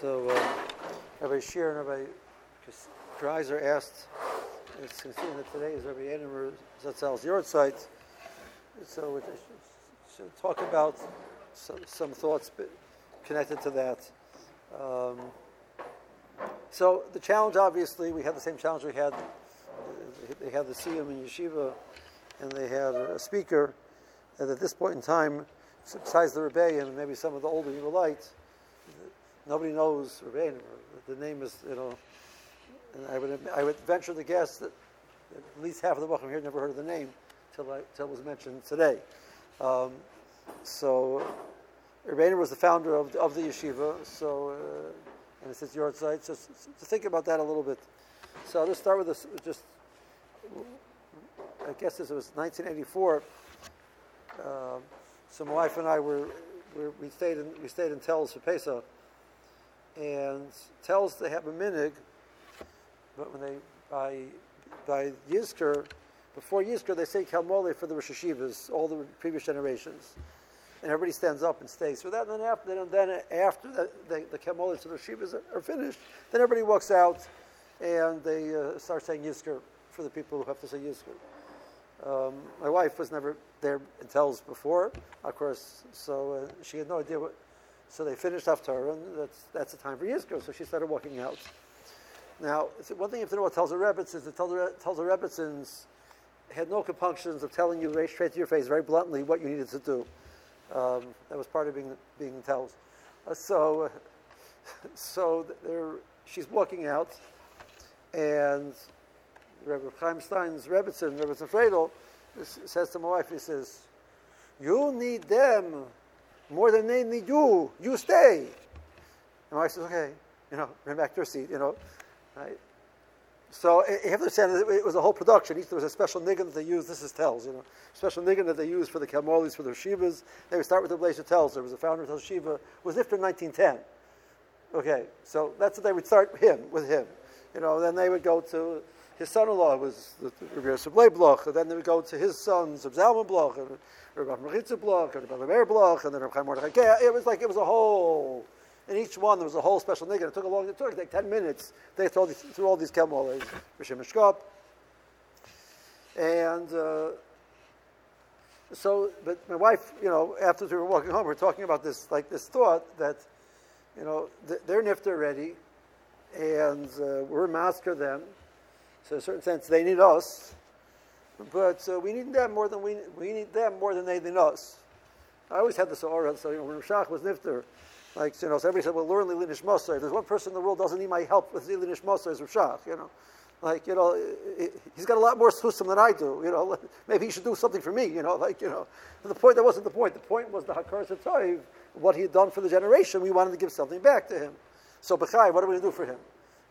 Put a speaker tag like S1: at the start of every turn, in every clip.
S1: So uh, Rabbi Shir and Rabbi Dreiser asked, it's considered that today is Rabbi Animer Zatzal's yard site. So we should talk about some, some thoughts connected to that. Um, so the challenge, obviously, we had the same challenge we had. They had the Siyam in Yeshiva, and they had a speaker. And at this point in time, besides the rebellion and maybe some of the older Evilites, nobody knows Rebbeinu. The name is, you know, I would, I would venture to guess that at least half of the Bacham here never heard of the name till, I, till it was mentioned today. Um, so, Rebbeinu was the founder of, of the yeshiva, so, uh, and it's his yard site. So, to think about that a little bit. So, I'll just start with this, just, I guess this was 1984. Uh, so my wife and I were, we stayed in we stayed in Telz for Pesach, and Telz they have a minig, but when they by by Yizkor, before Yizkor they say Kalmole for the Rosh Hashivas, all the previous generations, and everybody stands up and stays for that. And then after then, then after the the, the Kalmole to the Hashivas are, finished, then everybody walks out, and they uh, start saying Yizkor for the people who have to say Yizkor. Um, my wife was never there in Telz before, of course, so uh, she had no idea what. So they finished Haftarah, and that's that's the time for Yizkor. So she started walking out. Now, one thing you have to know what Telz the Rebbitzins is the Telz the Rebbitzins had no compunctions of telling you very straight to your face, very bluntly, what you needed to do. Um, that was part of being being Telz. Uh, so, so she's walking out, and Rebbe Chaim Stein's Rebbitzin, Rebbitzin Friedel, says to my wife, he says, you need them more than they need you. You stay. And my wife says, okay, you know, bring back to her seat, you know. Right? So eh, you have to understand it was a whole production. Each, there was a special niggin that they used. This is Telz, you know, special niggin that they used for the Kalmolis, for the Shivas. They would start with the Blazer tells. There was a founder of Shiva. Was after 1910. Okay, so that's what they would start him with him. You know, then they would go to his son-in-law was the Rabbi Yosef Bloch, and then they would go to his sons, Reb Zalman Bloch, and Rabbi Mechitza Bloch, and Rabbi Meir Bloch, and then Rabbi Chaim Mordechai. It was like, it was a whole, in each one there was a whole special nigga. It took a long, it took like 10 minutes. They told through all these Kemolas, Rishim Mishkop. And uh, so, but my wife, you know, after we were walking home, we are talking about this, like this thought that, you know, they're nifter ready, and uh, we're master them, so in a certain sense, they need us, but uh, we need them more than we, we need them more than they need us. I always had this aura. So you know, when Rav Shach was nifter, like you know, so everybody said, "Well, learn Lilinish Moser." If there's one person in the world doesn't need my help with Lilinish Moser, is Rav Shach. You know, like you know, he's got a lot more susim than I do. You know, maybe he should do something for me. You know, like you know, the point that wasn't the point. The point was the Hakar Satoiv, what he had done for the generation. We wanted to give something back to him. So Bechai, what are we going to do for him?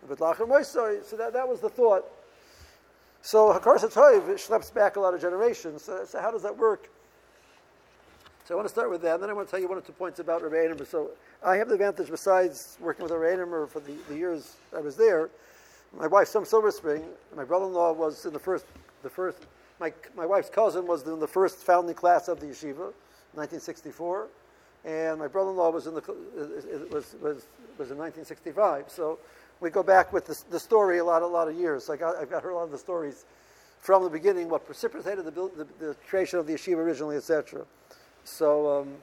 S1: But So that, that was the thought. So Hakar Satoiv schleps back a lot of generations. So, so, how does that work? So I want to start with that, and then I want to tell you one or two points about Rabbi Einim. So I have the advantage, besides working with Rabbi Einim for the, the years I was there, my wife, some Silver Spring, my brother-in-law was in the first, the first, my, my wife's cousin was in the first founding class of the yeshiva, 1964, and my brother-in-law was in the was was was in 1965. So we go back with the, the story a lot, a lot of years. I, I've got heard a lot of the stories from the beginning, what precipitated the, the, the creation of the yeshiva originally, etc. So um,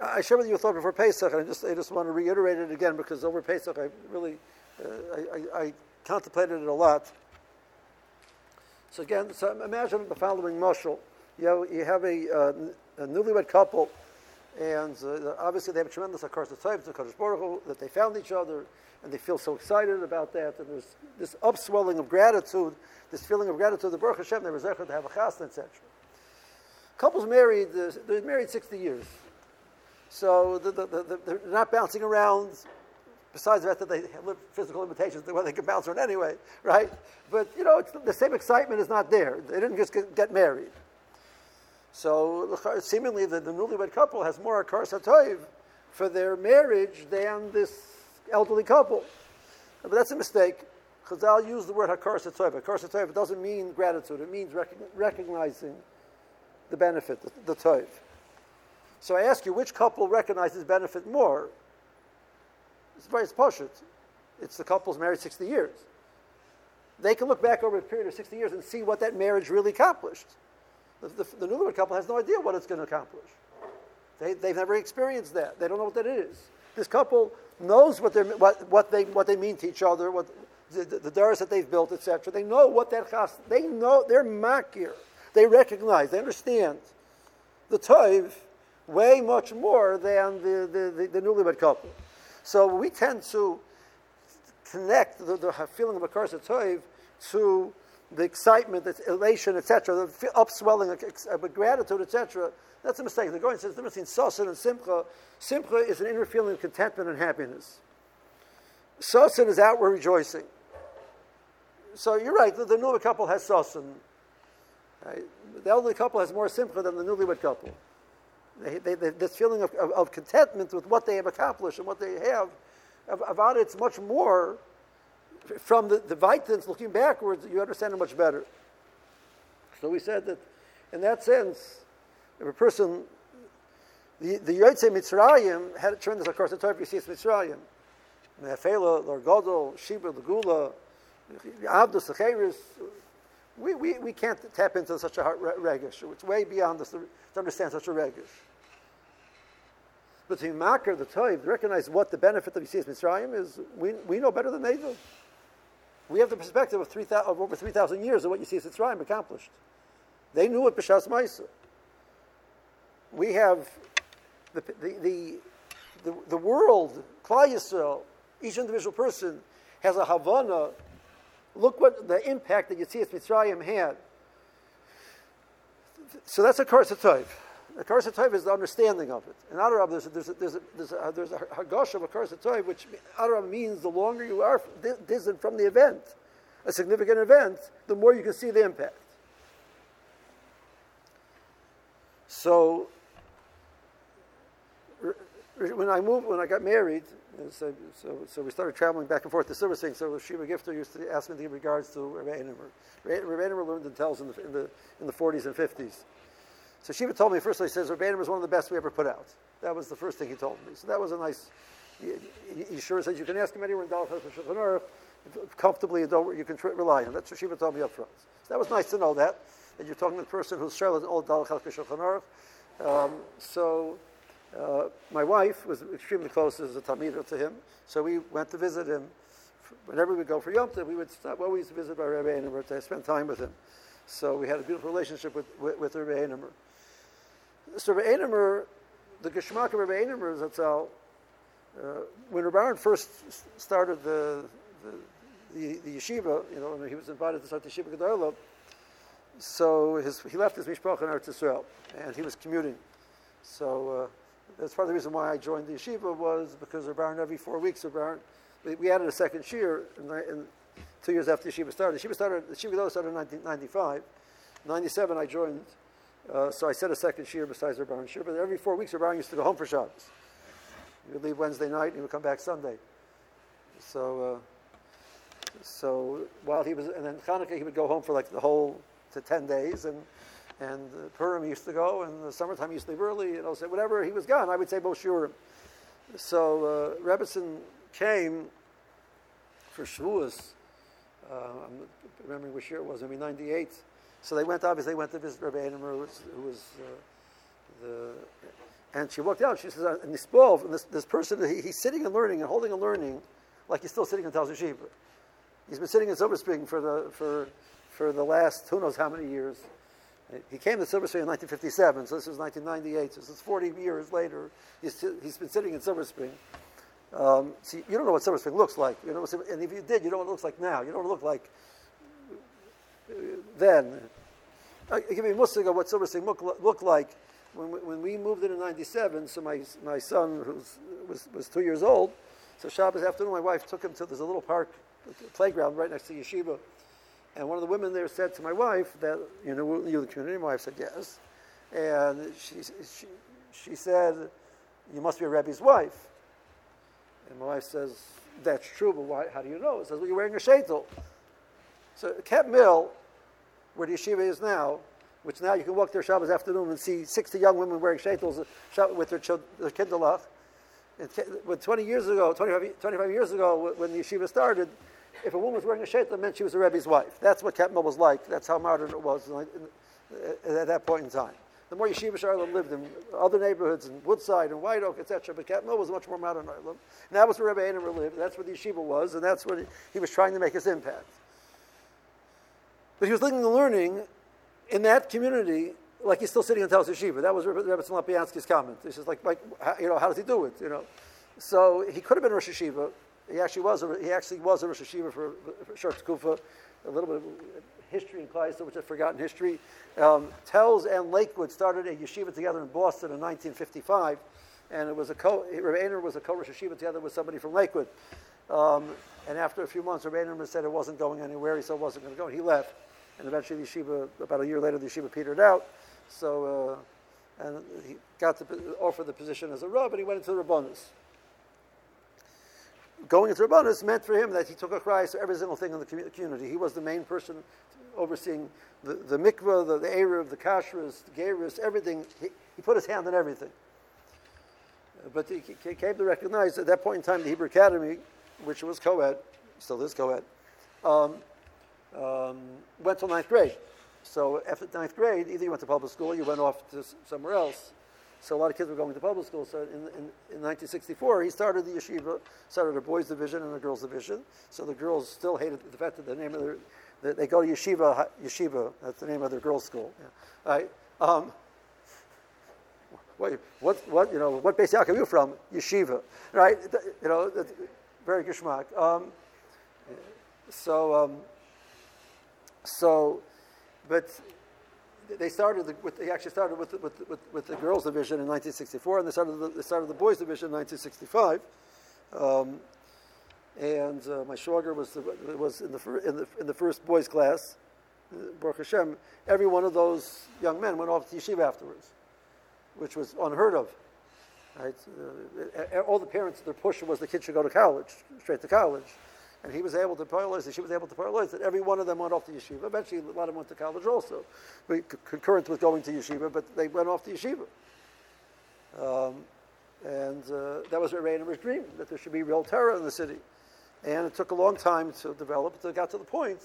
S1: I shared with you a thought before Pesach, and I just, I just want to reiterate it again because over Pesach I really uh, I, I, I, contemplated it a lot. So again, so imagine the following mushal. You have, you have a, uh, a newlywed couple, and uh, obviously they have a tremendous akar to Kaddish Baruch Hu, that they found each other, and they feel so excited about that, and there's this upswelling of gratitude, this feeling of gratitude, the Baruch Hashem, they were to have a chasna, etc. Couples married, uh, they're married 60 years. So the, the, the, they're not bouncing around, besides the fact that they have physical limitations, where they can bounce around anyway, right? But, you know, the same excitement is not there. They didn't just get, get married. So seemingly the, the newlywed couple has more akar satoiv for their marriage than this elderly couple. But that's a mistake. Chazal used the word hakar satoiv. Hakar satoiv doesn't mean gratitude. It means recognizing the benefit, the, the toiv. So I ask you, which couple recognizes benefit more? It's very poshut. It's the couple's married 60 years. They can look back over a period of 60 years and see what that marriage really accomplished. The, the, newlywed couple has no idea what it's going to accomplish. They, they've never experienced that. They don't know what that is. This couple knows what, they're, what, what, they, what they mean to each other, what, the, the, the doors that they've built, etc. They know what that chas, they know, they're makir. They recognize, they understand the toiv way much more than the, the, the, the newlywed couple. So we tend to connect the, the feeling of a curse toiv to the excitement, the elation, etc., the upswelling of gratitude, etc. That's a mistake. The Goyen says the difference between sosin and simcha. Simcha is an inner feeling of contentment and happiness. Sosin is outward rejoicing. So you're right. The, the newlywed couple has sosin. Right? The elderly couple has more simcha than the newlywed couple. They, they, they, this feeling of, of, of, contentment with what they have accomplished and what they have, about it's much more from the, the Vitins looking backwards, you understand it much better. So we said that in that sense, if a person, the, the Yotze Mitzrayim had turned as of course the Torah it's Mitzrayim. Nefela, Lord Godel, Sheba, Lagula, Abdus, Secheris, we, we, we can't tap into such a regish. It's way beyond us to, understand such a regish. But to makar the Toiv, to recognize what the benefit of Yisrael Mitzrayim is, we, we know better than they do. We have the perspective of, 3, of over 3,000 years of what Yisrael Mitzrayim accomplished. They knew it B'Shas Maisa. We have the, the, the, the, the world, Klal Yisrael, each individual person has a Havana Look what the impact that Yetzias Mitzrayim had. So that's a Karsatayv. A Karsatayv is the understanding of it. In Adarab, there's a, there's a, there's a, there's a, there's a of a Karsatayv, which Adarab means the longer you are distant from the event, a significant event, the more you can see the impact. So, when I moved, when I got married, so, so, so, we started traveling back and forth to Silver. So Shiva Gifter used to ask me in regards to Rabbi Einemer. Rabbi learned in Telz in the, in the, in the 40s and 50s. So Shiva told me first, he says, Rabbi Einemer was one of the best we ever put out. That was the first thing he told me. So that was a nice, he, sure says you can ask him anywhere in Dalach Shulchan comfortably, don't, you can rely on. That's what Shiva told me up front. So that was nice to know that, that you're talking to the person who's Charlotte, old Dalach Shulchan um, So, uh, my wife was extremely close as a Talmida to him, so we went to visit him. Whenever we go for Yom Tov, we would stop, always visit our Rebbe Einemer to spend time with him. So we had a beautiful relationship with, with, with Rebbe Einemer. So Rebbe Einemer, the Geschmack of Rebbe Einemer is uh, when Rebbe first started the, the, the, the, yeshiva, you know, when he was invited to start the yeshiva Gedolah, so his, he left his mishpach in Eretz Yisrael, and he was commuting. So uh, that's part of the reason why I joined the yeshiva was because Rabbi Baron every four weeks, Baron, we, we added a second shiur in, two years after the yeshiva started. The yeshiva started, the yeshiva started in 1995. 97 I joined, uh, so I set a second shiur besides Baron shiur, but every four weeks Baron used to go home for Shabbos. He would leave Wednesday night and he would come back Sunday. So, uh, so while he was, and then Hanukkah he would go home for like the whole to 10 days and and Purim used to go, and the summertime he used to leave early, and I'll say, whatever he was gone, I would say both Boshurim. So uh, came for Shavuos. Uh, I'm remembering which year it was, maybe 98. So they went, obviously, they went to visit Rabbi Einemer, who was, who was uh, the, and she walked out, she says, uh, and this, this, this person, he, he's sitting and learning and holding and learning like he's still sitting in Telz Shiva. He's been sitting in Silver Spring for the, for, for the last who knows how many years. He came to Silver Spring in 1957, so this was 1998. So this is 40 years later. He's, he's been sitting in Silver Spring. Um, see, you don't know what Silver Spring looks like. You know, and if you did, you know what it looks like now. You don't look like then. I give you a musig of what Silver Spring looked look like when we, when we moved in in 97. So my, my son, who was, was two years old, so Shabbos afternoon, my wife took him to a little park, playground right next to Yeshiva. And one of the women there said to my wife that, you know, you the community? My wife said, yes. And she, she, she said, you must be a Rebbe's wife. And my wife says, that's true, but why, how do you know? It says, well, you're wearing a shaitel. So Cat Mill, where the yeshiva is now, which now you can walk there Shabbos afternoon and see 60 young women wearing shetels uh, with their, their kindlach. when 20 years ago, 25, 25 years ago, when the yeshiva started, if a woman was wearing a shetel, it meant she was a Rebbe's wife. That's what Cap was like. That's how modern it was uh, uh, at that point in time. The more yeshiva Sharlam lived in other neighborhoods, in Woodside and White Oak, etc., but Cap was much more modern. And that was where Rebbe Einer lived. That's where the yeshiva was, and that's what he, he was trying to make his impact. But he was living and learning in that community like he's still sitting in Telz Yeshiva. That was Rebbe Lopiansky's comment. He says, like, like, how, you know, how does he do it? You know, so he could have been Rosh Yeshiva. He actually was. A, he actually was a Rosh Yeshiva for, for short Kufa. A little bit of history in Kleista, which I've forgotten history. Um, Telz and Lakewood started a yeshiva together in Boston in 1955, and it was a co. Rebbe Einer was a co Rosh Yeshiva together with somebody from Lakewood. Um, and after a few months, Rebbe Einer said it wasn't going anywhere. He said it wasn't going to go. He left, and eventually the yeshiva, about a year later, the yeshiva petered out. So, uh, and he got to offer the position as a rab, and he went into the Rabbanus. Going into Rabbanus meant for him that he took a Christ for every single thing in the community. He was the main person overseeing the, the mikvah, the, the Erev, the kashrus, the gerus, everything. He, he put his hand on everything. But he, he came to recognize at that point in time the Hebrew Academy, which was co-ed, still is co-ed, um, um, went till ninth grade. So after ninth grade, either you went to public school or you went off to somewhere else. So a lot of kids were going to public school. So in, in, in 1964, he started the yeshiva, started a boys' division and a girls' division. So the girls still hated the fact that the name of their, that they go to yeshiva, yeshiva, that's the name of their girls' school. Yeah. Right? Um, what, what, what, you know, what base are you from? Yeshiva, right? You know, very geschmack. Um, so, um, so but they started the, with, they actually started with the, with, with, with, the girls division in 1964, and they started the, they started the boys division in 1965. Um, and uh, my shwager was the, was in the, fir, in the in the first boys class. Uh, Baruch Hashem, every one of those young men went off to yeshiva afterwards, which was unheard of. Right? Uh, all the parents, their push was the kids should go to college, straight to college. And he was able to paralyze, she was able to paralyze that every one of them went off to yeshiva. Eventually, a lot of them went to college also, concurrent with going to yeshiva, but they went off to yeshiva. Um, and uh, that was Reiner's dream, that there should be real terror in the city. And it took a long time to develop. It got to the point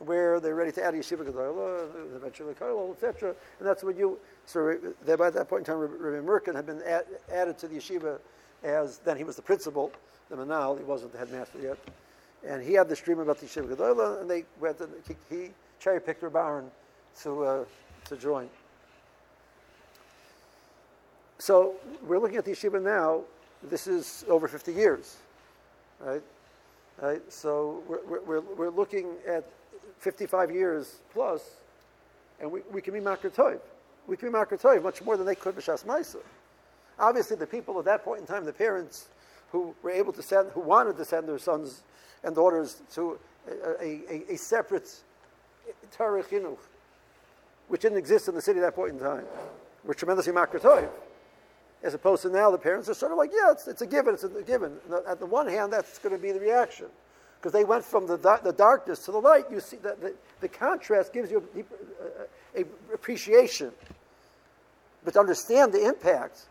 S1: where they're ready to add yeshiva gedola, eventually kollel, etc. And that's when you. So by that point in time, Rabbi Merkin had been add, added to the yeshiva as then he was the principal, the manal. He wasn't the headmaster yet and he had this dream about the Yeshiva Gedola, and they went he, he cherry picked Reb Aaron to, uh, to join. So we're looking at the yeshiva now. This is over 50 years, right? right? So we're, we're, we're looking at 55 years plus, and we, we can be Makar Tov. We can be Makar Tov much more than they could B'Shas Maisa. Obviously, the people at that point in time, the parents who were able to send, who wanted to send their sons and daughters to uh, a, a, a separate Torah chinuch, which didn't exist in the city at that point in time, were tremendously makratoiv. As opposed to now, the parents are sort of like, yeah, it's, it's a given, it's a given. At the one hand, that's going to be the reaction. Because they went from the, the darkness to the light. You see that the, the contrast gives you a, deep, uh, a, a appreciation. But to understand the impact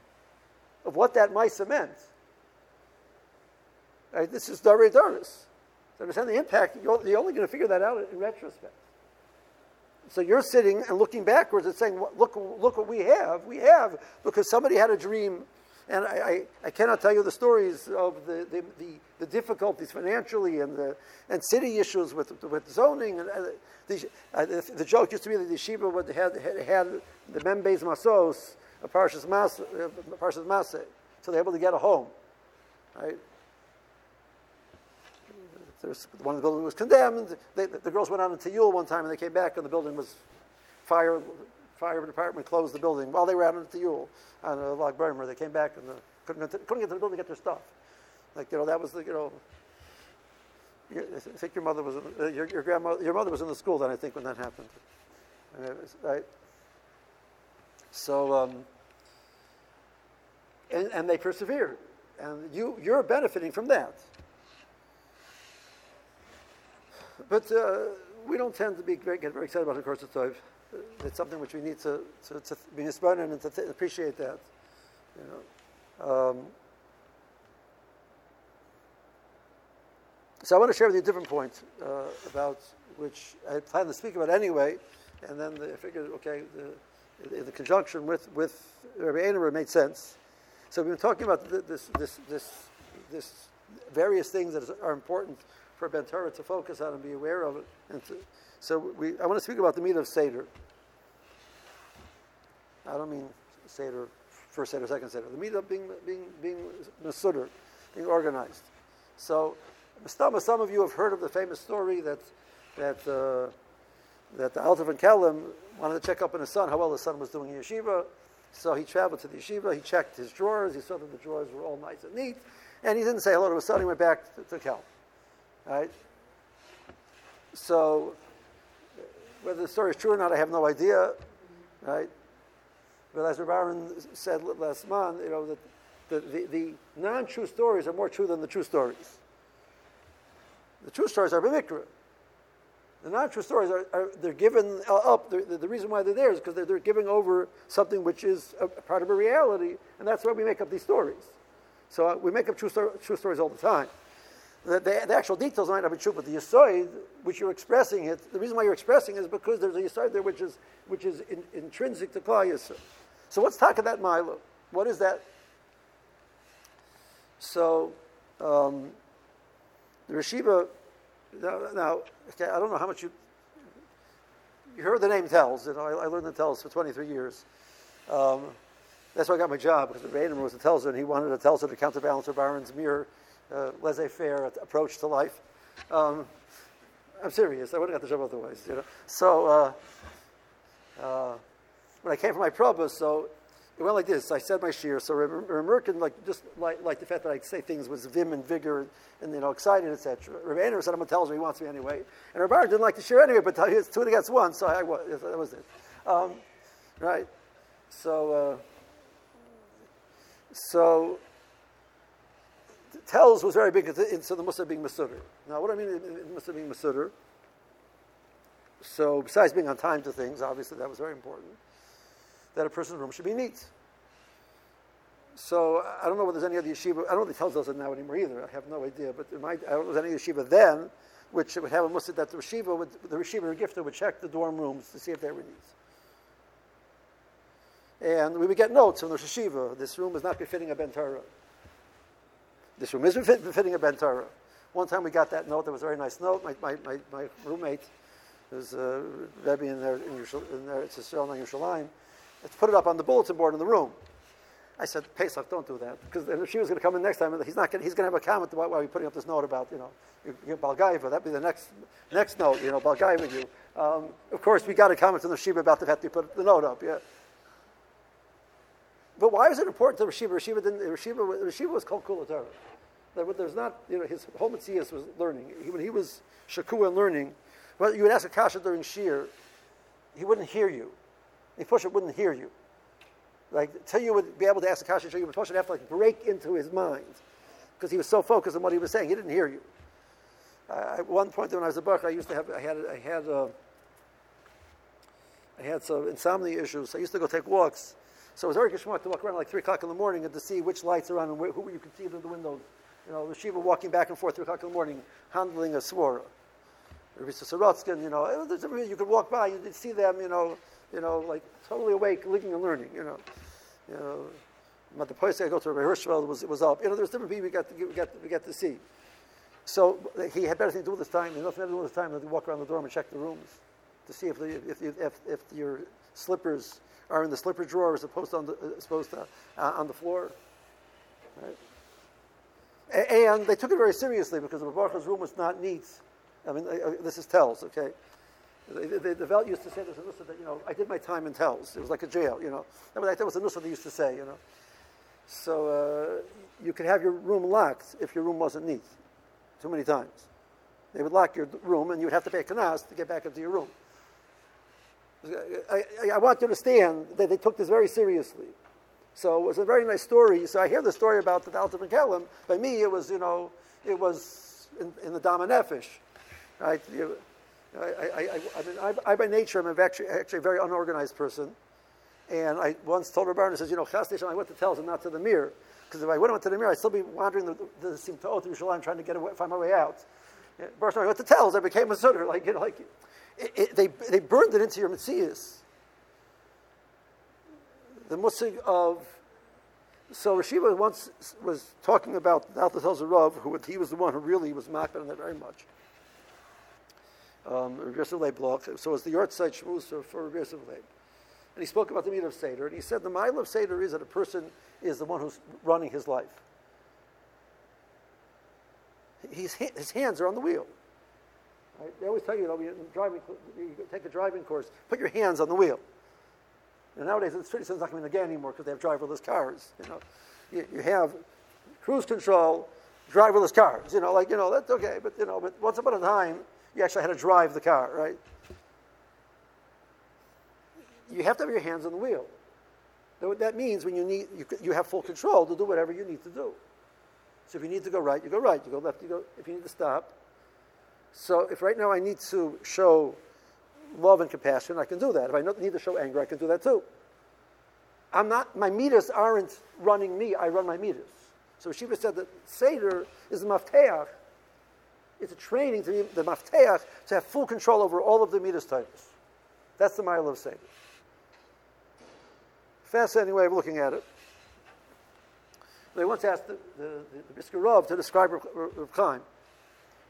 S1: of what that mice meant, right, this is Dare Doris. To understand the impact, you're, only going to figure that out in retrospect. So you're sitting and looking backwards and saying, look, look what we have. We have because somebody had a dream. And I, I, I cannot tell you the stories of the, the, the, the, difficulties financially and the and city issues with, with zoning. And uh, the, uh, the, the, joke used to be that the yeshiva would had, had, had the Membez Masos, a Parshas Mas, uh, so they're able to get a home. Right? One of the buildings was condemned. They, the, the girls went out into Yule one time and they came back and the building was fire. Fire department closed the building while they were out into Yule on a log burner. They came back and the, couldn't, get to, couldn't get to the building to get their stuff. Like you know, that was the you know. I think your mother was in, uh, your, your grandmother your mother was in the school then I think when that happened. Was, right. So um, and, and they persevered, and you you're benefiting from that. But uh, we don't tend to be very, get very excited about the Tov. Uh, it's something which we need to, to, to be inspired and to th- appreciate that. You know. Um, so I want to share with you a different point uh, about which I plan to speak about anyway, and then the, I figured, okay, the, the conjunction with with Rabbi Einarah made sense. So we've been talking about this this this this various things that are important for Ben Torah to focus on and be aware of it. And to, so we, I want to speak about the meat of Seder. I don't mean Seder, first Seder, second Seder. The meat of being, being, being Masuder, being organized. So, some of you have heard of the famous story that, that, uh, that the Alter von Kelm wanted to check up on his son, how well his son was doing in yeshiva. So he traveled to the yeshiva, he checked his drawers, he saw that the drawers were all nice and neat, and he didn't say hello to his son, he went back to, to Kelm. Right? So, whether the story is true or not, I have no idea. Right? But as Baron said last month, you know, that the, the, the non-true stories are more true than the true stories. The true stories are b'mikra. The non-true stories are, are they're given up. They're, the, reason why they're there is because they're, they're, giving over something which is a, part of a reality, and that's why we make up these stories. So uh, we make up true, true stories all the time. The, the, the, actual details might not be true, but the yisoid, which you're expressing it, the reason why you're expressing it is because there's a yisoid there which is, which is in, intrinsic to Klal Yisrael. So what's taka that milo? What is that? So um, the Reshiva, now, now, okay, I don't know how much you, you heard the name Telz, you know, I, I learned the Telz for 23 years. Um, that's why I got my job, because the Rainer was a Telzer, and he wanted a Telzer to counterbalance Baron's mere uh, laissez-faire approach to life. Um, I'm serious. I wouldn't have got the job otherwise, you know. So, uh, uh, when I came from my probus, so it went like this. I said my shear. So Merkin, like just like, like the fact that I say things with vim and vigor and you know excited, etc. Rabbi said I'm gonna tell him he wants me anyway, and Rabbi didn't like the shear anyway, but it's two against one, so I was that was it, um, right? So uh, so Telz was very big into the Musa being Masuder. Now, what I mean in Musa being Masuder, so besides being on time to things, obviously that was very important that a person's room should be neat. So I don't know whether there's any other yeshiva. I don't think tells us it now anymore either. I have no idea. But there might, I don't know if there's any yeshiva then which would have a mussar that the yeshiva, would, the yeshiva or gifter would check the dorm rooms to see if they were neat. And we would get notes from the yeshiva. This room is not befitting a ben Torah. This room isn't fitting a ben Torah. One time we got that note. That was a very nice note. My, my, my, my roommate, was a Rebbe in there in, Yerushalayim, in there, it's Yisrael in Yerushalayim, Let's put it up on the bulletin board in the room. I said, Pesach, don't do that. Because she was going to come in next time, he's not going he's going to have a comment about why we're putting up this note about, you know, Balgaiva. That'd be the next next note, you know, Balgaiva you. Um, of course, we got a comment from the Shiva about the fact that you put the note up, yeah. But why is it important to Rashiva? Rashiva, didn't, Rashiva, Rashiva was called Kula Torah. There's not, you know, his whole Matthias was learning. He, when he was Shakua learning, well, you would ask a kasha during Shir, he wouldn't hear you. Mephosheth wouldn't hear you. Like, until you would be able to ask the question, you would have to like break into his mind because he was so focused on what he was saying. He didn't hear you. Uh, at one point when I was a buck, I used to have, I had, I had, uh, I had some insomnia issues. I used to go take walks. So it was very geschmack to walk around like 3 o'clock in the morning and to see which lights are on and wh- who you could see through the windows. You know, the Shiva walking back and forth 3 o'clock in the morning, handling a swara. Rabbi Sorotskin, you know, eh, you could walk by, you'd see them, you know, you know, like totally awake, living and learning, you know. You know, but the place I go to Rabbi Hirschfeld was, was up. You know, there's different people we got to, we got, we got to see. So eh, he had better thing to do with his time. There's nothing to do with his time than to walk around the dorm and check the rooms to see if, the, if, if, if, your slippers are in the slipper drawer as opposed to on the, opposed to, uh, on the floor. Right? And they took it very seriously because the Baruch's room was not neat. I mean, uh, this is Telz, okay? The, the, the Vel used to say there's a nusa that, you know, I did my time in Telz. It was like a jail, you know. That was, that was a nusa they used to say, you know. So uh, you could have your room locked if your room wasn't neat. Too many times. They would lock your room and you would have to pay a kanas to get back into your room. I, I, I want you to understand that they took this very seriously. So it was a very nice story. So I hear the story about the Dalton McKellum. By me, it was, you know, it was in, in the Dama Nefesh. Right? You, I, I, I, mean, I, I by nature I'm actually, actually a very unorganized person. And I once told Rabbi says, you know, Chasdish, I went to Telz and not to the mirror. Because if I went to the mirror, I'd still be wandering the, the, Simtoot Yerushalayim trying to get away, find my way out. Baruch went to tell, I became a sutter. Like, you know, like, it, it, they, they burned it into your Metzias. The musig of, so Rashiva once was talking about Alta tells who he was the one who really was makbid on that very much. Um, block. So it's the Yort side Shmuz for Rabbi. And he spoke about the meat of Seder, and he said the mile of Seder is that a person is the one who's running his life. He's, his hands are on the wheel. Right? They always tell you, you know, driving, you take a driving course, put your hands on the wheel. And nowadays, the city says it's not coming again anymore because they have driverless cars. You know, you, you have cruise control, driverless cars. You know, like you know that's okay, but you know, but once upon a time, you actually had to drive the car, right? You have to have your hands on the wheel. What that means when you need, you, you have full control to do whatever you need to do. So if you need to go right, you go right. You go left, you go. If you need to stop. So if right now I need to show love and compassion, I can do that. If I need to show anger, I can do that too. I'm not, my meters aren't running me, I run my meters. So Shiva said that Seder is the mafteach. It's a training to be the mafteach to have full control over all of the meters types. That's the mile of Seder. Fascinating way of looking at it. They once asked the, the, the Brisker Rav to describe Rav Chaim.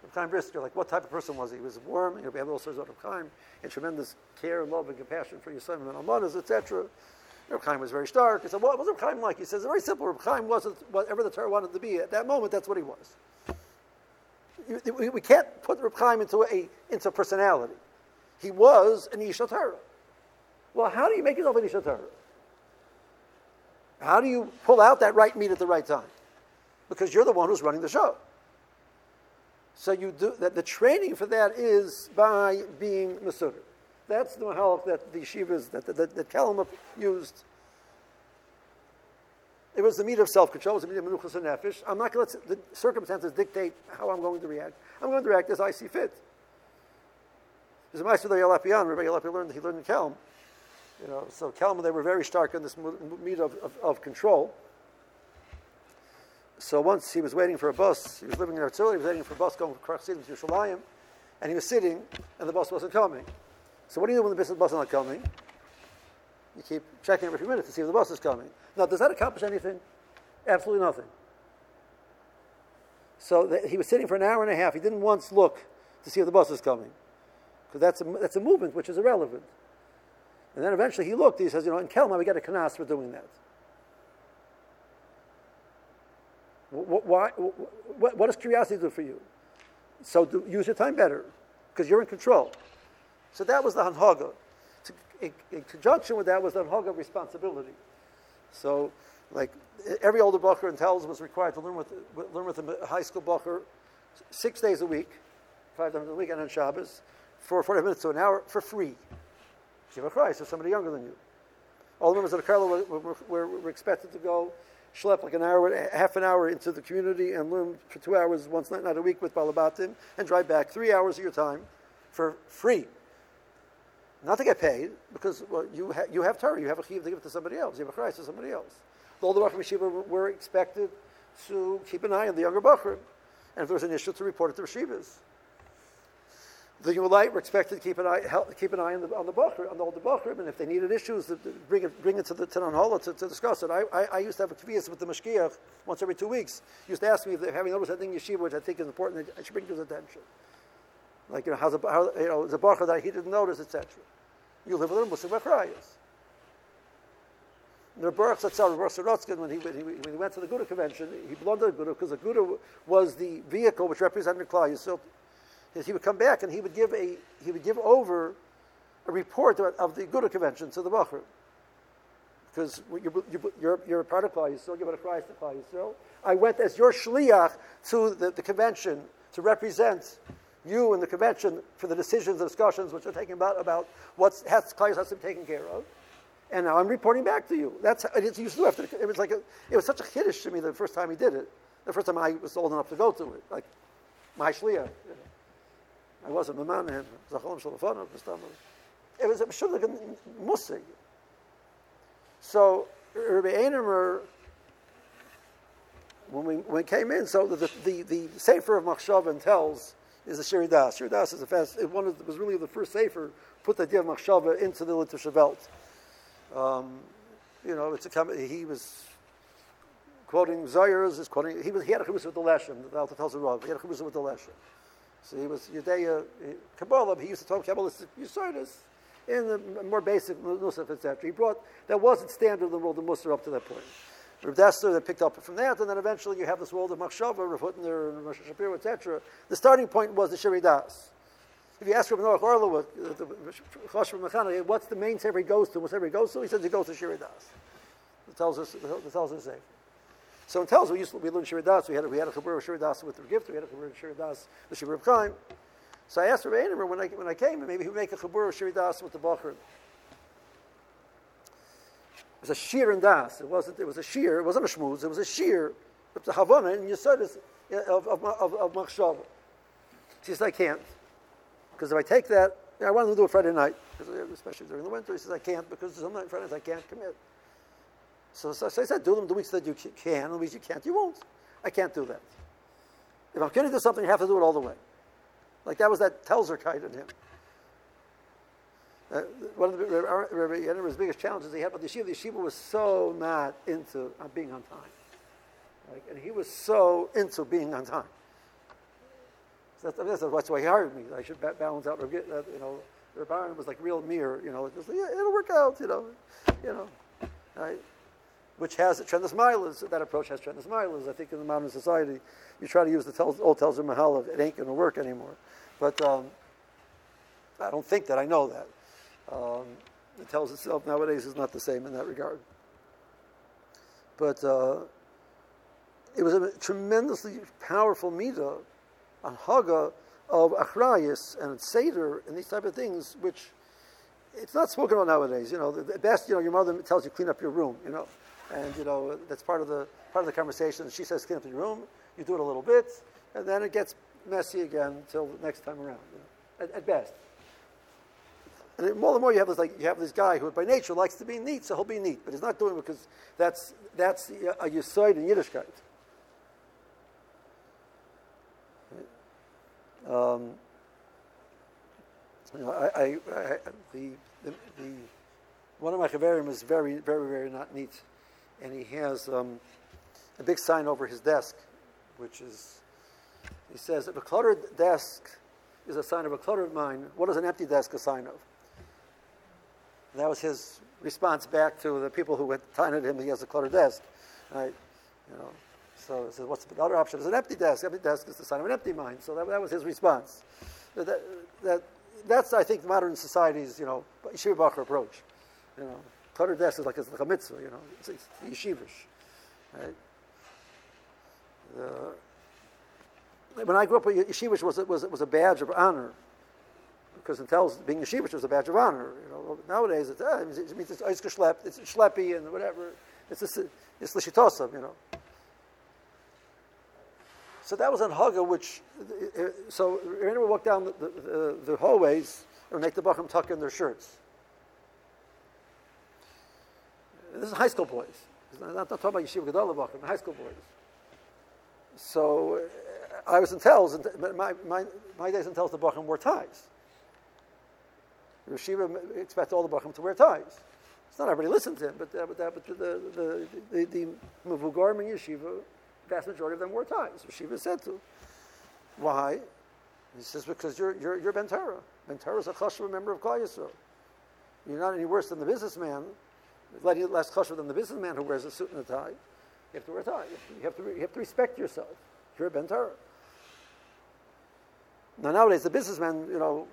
S1: Rav Chaim Brisker, like what type of person was he? He was warm, know, we have all sorts of Rav Chaim, and tremendous care and love and compassion for son and almanas, etc. Rav Chaim was very stark. He said, what was Rav Chaim like? He says, very simple. Rav Chaim wasn't whatever the Torah wanted to be. At that moment, that's what he was. We can't put Rav Chaim into a, into a personality. He was an Isha Torah. Well, how do you make yourself an Isha Torah? How do you pull out that right meat at the right time? Because you're the one who's running the show. So you do that. The training for that is by being Masuda. That's the mahalach that the yeshivas that that, that used. It was the meat of self-control. It was the meat of menuchas and nefesh. I'm not going to let the circumstances dictate how I'm going to react. I'm going to react as I see fit. There's a Meister Yalapian, Rabbi Yalapi learned, he learned in Kelm. You know, so Kelm, they were very stark in this meat of, of, of, control. So once he was waiting for a bus, he was living in Herzl, he was waiting for a bus going from Krach to Yerushalayim, and he was sitting, and the bus wasn't coming. So what do you do when the bus is not coming? You keep checking every few minutes to see if the bus is coming. Now, does that accomplish anything? Absolutely nothing. So he was sitting for an hour and a half. He didn't once look to see if the bus was coming, because that's a, that's a movement which is irrelevant. And then eventually he looked. He says, you know, in Kelma we got a kanas for doing that. Why, what, does curiosity do for you? So do, use your time better, because you're in control. So that was the hanhaga. In, in, conjunction with that was the hanhaga responsibility. So, like every older bacher in Telz was required to learn with learn with a high school bacher six days a week, five times a week, and on Shabbos, for 40 minutes to an hour for free. Give a Christ, or somebody younger than you. All the members of the were, were, were, were, expected to go schlep like an hour, half an hour into the community and learn for two hours once night, night a week with Balabatim and drive back three hours of your time for free. Not to get paid, because well, you, ha- you have Torah, you have a chiv to give it to somebody else, you have a Christ to somebody else. All the older Bachar Yeshiva were expected to keep an eye on the younger Bachar, and if there was an issue, to report it to Yeshivas. The Yulite were expected to keep an eye, help, keep an eye on the on the Bachar, on the older Bachar, and if they needed issues, to, bring it bring it to the Tanan Hola to, to discuss it. I, I, I, used to have a kvias with the Mashkiach once every two weeks. He used to ask me if they're having noticed anything yeshiva which I think is important, I should bring to his attention. Like you know, how's a, how, you know, the Bachar that he didn't notice, etc. You live with him, Muslim Bachrayas. The Baruch Zatzar, Baruch Sorotzkin, when he, when, he, when he went to the Gouda convention, he belonged to the Gouda because the Gouda was the vehicle which represented Klal Yisrael is he would come back and he would give a he would give over a report of the Gouda convention to the Bachar. Because you're, you're, you're, a part of Klal Yisrael, you're a Christ to Klal Yisrael. I went as your shliach to the, the convention to represent you in the convention for the decisions and discussions which are taken about, about what has Klal has to be taken care of. And now I'm reporting back to you. That's it used to after. It was like a, it was such a kiddush to me the first time he did it. The first time I was old enough to go to it, like my shliach. You know. I wasn't a man him. It was a Meshuggah Musig. So Rabbi Einemer, when we, when came in, so the, the, the Sefer of Machshavin tells is the Shiurei Daas. Shiurei Daas is a fast, one of the, was really the first sefer put the idea of machshava into the literature belt. Um, you know, it's a he was quoting Zayers, is quoting he was he had a chibus with the leshem. The Alta tells Rav he had a chibus with the leshem. So he was Yudeya Kabbalah. He used to talk Kabbalistic Yisodis in the more basic Nusaf, etc. He brought that wasn't standard in the world of Musar up to that point. Rav Dessler that picked up from that, and then eventually you have this world of Machshava, Rav Hutner, Rosh Shapiro, etc. The starting point was the Shiurei Daas. If you ask Rav Noach Orlowek, uh, what's the main sefer he goes to, whatever he goes to, he says he goes to Shiurei Daas. It tells us, it tells us safe. So it tells we used to, we learned Shiurei Daas, we had, we had a Chabur of Shiurei Daas with the gift, we had a Chabur of Shiurei Daas with Shiri of Chaim. So I asked Rabbi Einemer when I, when I came, maybe he would make a Chabur of Shiurei Daas with the Bachar. It was a sheer and das. It wasn't. It was a sheer. It wasn't a shmooze. It was a sheer. It was a havana and yisodis of of of, of machshava. She says I can't because if I take that, I wanted to do it Friday night, especially during the winter. He says I can't because some night Fridays I can't commit. So, so, so I said, do them the weeks that you can, and the weeks you can't, you won't. I can't do that. If I'm going to do something, you have to do it all the way. Like that was that Telzer in him. Uh, one of the, Rabbi Yener's biggest challenges he had with the yeshiva, the yeshiva was so not into uh, being on time. Like, and he was so into being on time. So that's, that's, why he hired me. I should balance out, uh, you know, Rabbi was like real mirror, you know, just, yeah, it'll work out, you know, you know, right? Which has a tremendous mileage, that approach has tremendous mileage. I think in the modern society, you try to use the tel- old Telzer Mahal, it ain't going to work anymore. But um, I don't think that, I know that. Um, it Telz itself nowadays is not the same in that regard. But uh, it was a tremendously powerful midah on Haga of Achrayas and Seder and these type of things, which it's not spoken about nowadays. You know, the best, you know, your mother tells you clean up your room, you know, and you know that's part of the part of the conversation. She says clean up your room, you do it a little bit, and then it gets messy again until next time around. You know, at, at best. And more and more you have this like you have this guy who by nature likes to be neat, so he'll be neat, but he's not doing it because that's that's a yisoid in Yiddishkeit. Um, you know, I, I, I, the, the, the, one of my chaverim is very, very, very not neat, and he has um, a big sign over his desk, which is, he says, if a cluttered desk is a sign of a cluttered mind, what is an empty desk a sign of? And that was his response back to the people who had taunted him he has a cluttered desk. Right? You know, so he said, what's the other option? It's an empty desk. Empty desk is the sign of an empty mind. So that, that was his response. That, that, that's, I think, modern society's, you know, yeshiva bacher approach. You know, cluttered desk is like, it's like a mitzvah, you know, it's, it's yeshivish. Right? Uh, when I grew up, yeshivish was, was, was a badge of honor because it Telz being yeshivish was a badge of honor. You know, nowadays it's, uh, it means it's schlepp, it's schleppy and whatever. It's just, it's lishitosam, you know. So that was on Haga, which, so anyone walk down the, the, the, hallways and make the Bacham tuck in their shirts. This is high school boys. I'm not, talking about Yeshiva Gedolah Bacham, high school boys. So uh, I was in Telz, and my, my, my days in Telz, the Bacham wore ties. Yeshiva expects all the Bacham to wear ties. It's not everybody listens to him, but, uh, but, uh, but the, the, the, the, the Mevugarim in Yeshiva vast majority of them wore ties. Shiva said to. Why? He says, because you're, you're, you're Ben Torah. Ben Torah is a chashuv member of Klal Yisrael. You're not any worse than the businessman, less chashuv than the businessman who wears a suit and a tie. You have to wear a tie. You have to, you have to respect yourself. You're a Ben. Now nowadays the businessmen, you know,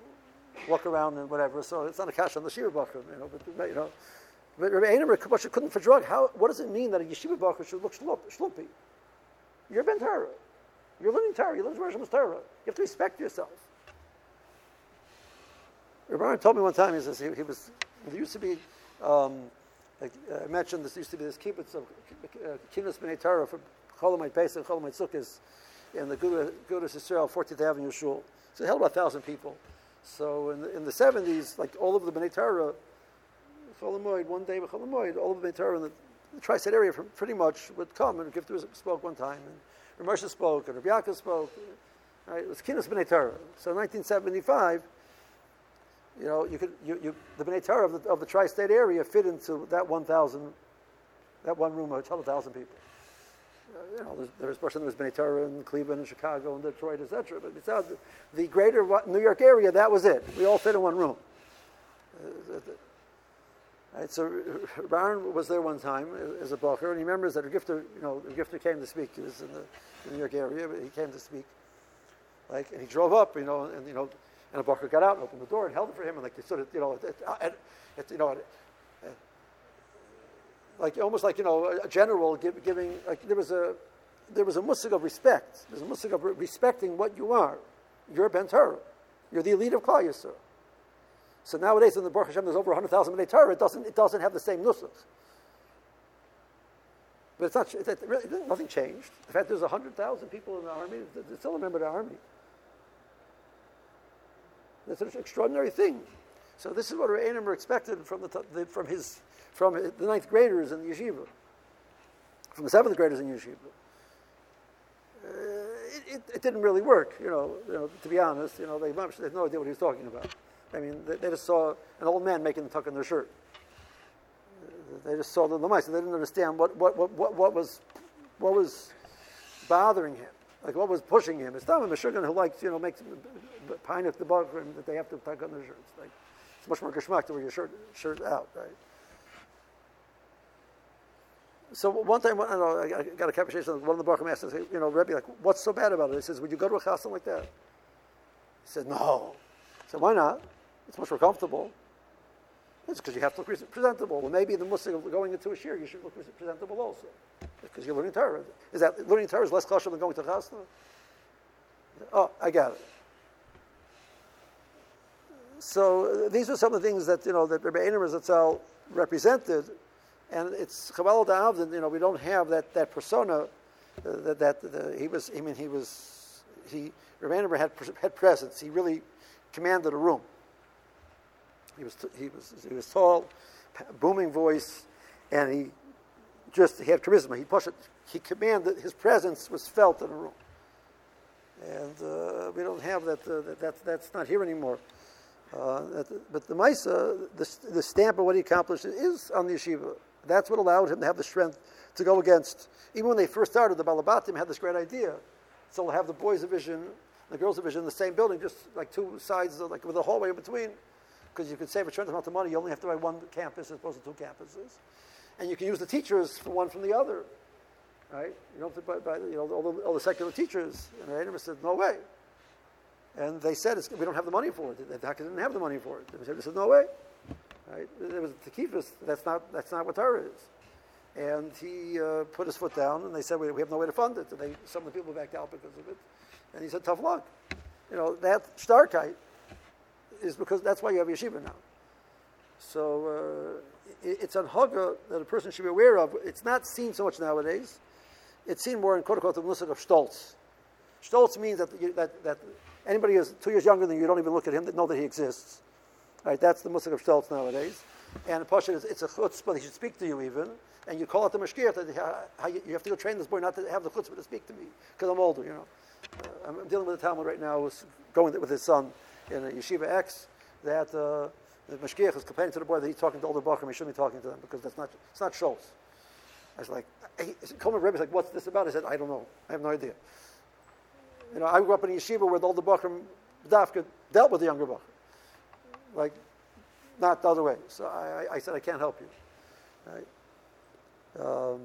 S1: walk around and whatever, so it's not a cash on the shiva bacher, you know, but you know. But Rabbi Einemer couldn't for drug. How? What does it mean that a yeshiva bacher should look shlumpy? You're a Ben Torah. You're learning Torah. You learn Rosh Torah. You have to respect yourself. Rabbi told me one time, he says, he, he was, there used to be, um, like, uh, I mentioned this used to be this kibbutz of uh, B'nai Torah for Cholomite Pesach, Cholomite Sukkot in the Gudas Israel, 14th Avenue Shul. So it held about 1,000 people. So in the, in the 70s, like all of the B'nai Torah, Cholamoid, one day with Cholamoid, all of the B'nai Torah in the the tri-state area pretty much would come and Gifter spoke one time, and Ramosha spoke, and Rabbi spoke, Right? It was Kinas B'nai Torah. So in 1975, you know, you could, you, you, the B'nai Torah of the, of the tri-state area fit into that 1,000, that one room of 1,000 people. Uh, you know, there's, there's person there was B'nai Torah in Cleveland and Chicago and Detroit, etc. But besides the, greater New York area, that was it. We all fit in one room. Uh, Right, so Baron was there one time as a bacher, and he remembers that a gifter, you know, the gifter came to speak. He was in the, the New York area, but he came to speak. Like, and he drove up, you know, and you know, and a bacher got out and opened the door and held it for him, and like they sort of, you know, it, uh, it, you know, uh, like almost like you know, a general give, giving like there was a there was a musig of respect. There's a musig of respecting what you are. You're ben Torah. You're the elite of Klal Yisrael. So nowadays, in the Baruch Hashem, there's over 100,000 B'nai Torah. It doesn't, it doesn't have the same nusach. But it's not, it, really, nothing changed. In fact there's 100,000 people in the army, they still remember the army. That's an extraordinary thing. So this is what Reinim expected from, the, the, from, his, from the ninth graders in the yeshiva, from the seventh graders in yeshiva. Uh, it, it, it, didn't really work, you know, you know, to be honest. You know, they, they had no idea what he was talking about. I mean, they, they just saw an old man making the tuck in their shirt. They just saw the, mice, and they didn't understand what, what, what, what was what was bothering him, like what was pushing him. It's not a Meshuggah who likes, you know, makes pine at the bug and that they have to tuck on their shirts. Like, it's much more geschmack to wear your shirt, shirt out, right? So one time, I, know, I got a conversation with one of the Baruch asked, you know, Rebbe, like, what's so bad about it? He says, would you go to a chassan like that? He said, no. I said, why not? It's much more comfortable. It's because you have to look presentable. Well, maybe the Muslim going into a shir, you should look presentable also. Because you're learning Torah. Is that learning Torah is less kosher than going to chasna? Oh, I got it. So these are some of the things that you know that Rebbe Einer Zatzal represented, and it's Chabal Da'avdin. You know, we don't have that that persona uh, that that the, he was. I mean, he was he. Rebbe Einer had had presence. He really commanded a room. He was, he was, he was tall, booming voice, and he just he had charisma. He pushed it. He commanded. His presence was felt in a room, and uh, we don't have that, uh, that, that. That's not here anymore. Uh, that, but the Maisa, the, the stamp of what he accomplished is on the yeshiva. That's what allowed him to have the strength to go against. Even when they first started, the Balabatim had this great idea. So we'll have the boys' division, the girls' division in the same building, just like two sides, like with a hallway in between because you could save a tremendous amount of money. You only have to buy one campus as opposed to two campuses. And you can use the teachers for one from the other, right? You don't buy, buy you know, all the, all the secular teachers. And Animus said, no way. And they said, we don't have the money for it. The Dhaka didn't have the money for it. They said, no way. Right? It was Tekifas. That's not, that's not what Torah is. And he uh, put his foot down, and they said, we, we have no way to fund it. And they, some of the people backed out because of it. And he said, tough luck. You know, that Starkite is because that's why you have yeshiva now. So uh, it, it's haga that a person should be aware of. It's not seen so much nowadays. It's seen more in quote unquote the musik of stolz. Stolz means that, that, that anybody who's two years younger than you, don't even look at him, that know that he exists. Right, that's the musik of stolz nowadays. And Pasha, it's, it's a chutzpah, he should speak to you even. And you call out the that you have to go train this boy not to have the chutzpah to speak to me, because I'm older, you know. Uh, I'm dealing with a Talmud right now who's going with his son in yeshiva X that uh, the mashgiach is complaining to the boy that he's talking to older bachrim, he shouldn't be talking to them because that's not, it's not Schultz. I was like, he, Coleman Rebbe like, what's this about? I said, I don't know. I have no idea. You know, I grew up in a yeshiva where the older bachrim, Dafka, dealt with the younger bachrim. Like, not the other way. So I, I said, I can't help you. Right? Um,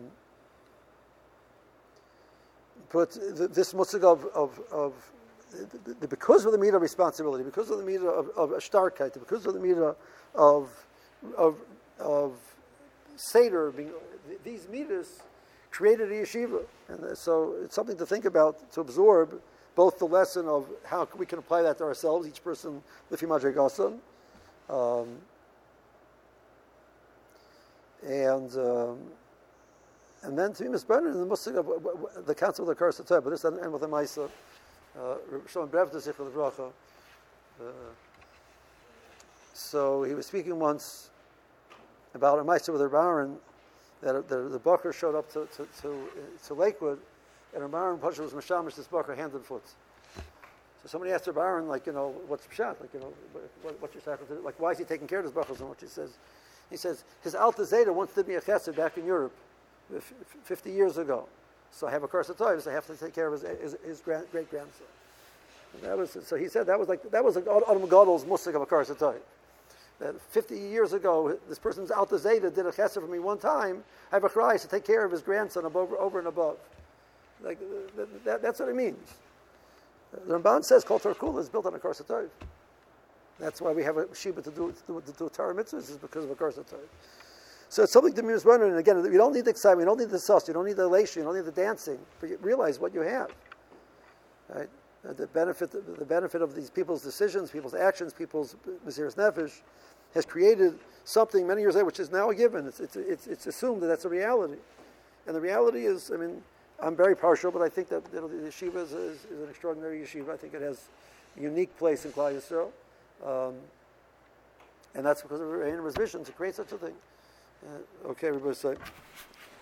S1: but this mutzig of, of, of because of the meter of responsibility, because of the meter of, of because of the meter of, of, of Seder, being, these meters created a yeshiva. And so it's something to think about, to absorb both the lesson of how we can apply that to ourselves, each person, Lifi Madrigasan, um, and um, and then to be misburned in the Muslim of the council of the of but this doesn't end with a Maisa. Shlomo Brevda Zichel. Uh, so he was speaking once about a meister with a baron that the, the Bacher showed up to, to, to, to Lakewood, and a baron Pasha was Mashamish this Bacher hand and foot. So somebody asked Rabbi Aaron, like, you know, what's Pshat? Like, you know, what, what's your sacrifice? Like, why is he taking care of his brachos? And what he says, he says, his Alta Zeta once to be a chesed back in Europe 50 years ago. So I have a curse of so I have to take care of his, his, his grand, great grandson. that was, so he said that was like, that was like Adam Gadol's musik of a curse of That 50 years ago, this person's Alta Zeta did a chesed for me one time. I have a cry to take care of his grandson above, over and above. Like, that, that, that's what it means. The Ramban says Kol Kula is built on a curse of That's why we have a Shiva to do, to do, to do Torah mitzvahs, is because of a curse of So it's something to be running. And again, you don't need the excitement, you don't need the sauce, you don't need the elation, you don't need the dancing, but you realize what you have. Right? The benefit, the benefit of these people's decisions, people's actions, people's Mesiris Nefesh has created something many years later, which is now a given. It's, it's, it's, it's assumed that that's a reality. And the reality is, I mean, I'm very partial, but I think that you know, the yeshiva is, is, is, an extraordinary yeshiva. I think it has a unique place in Klal Yisrael. Um, and that's because of Raina's vision to create such a thing. Uh, okay, everybody say.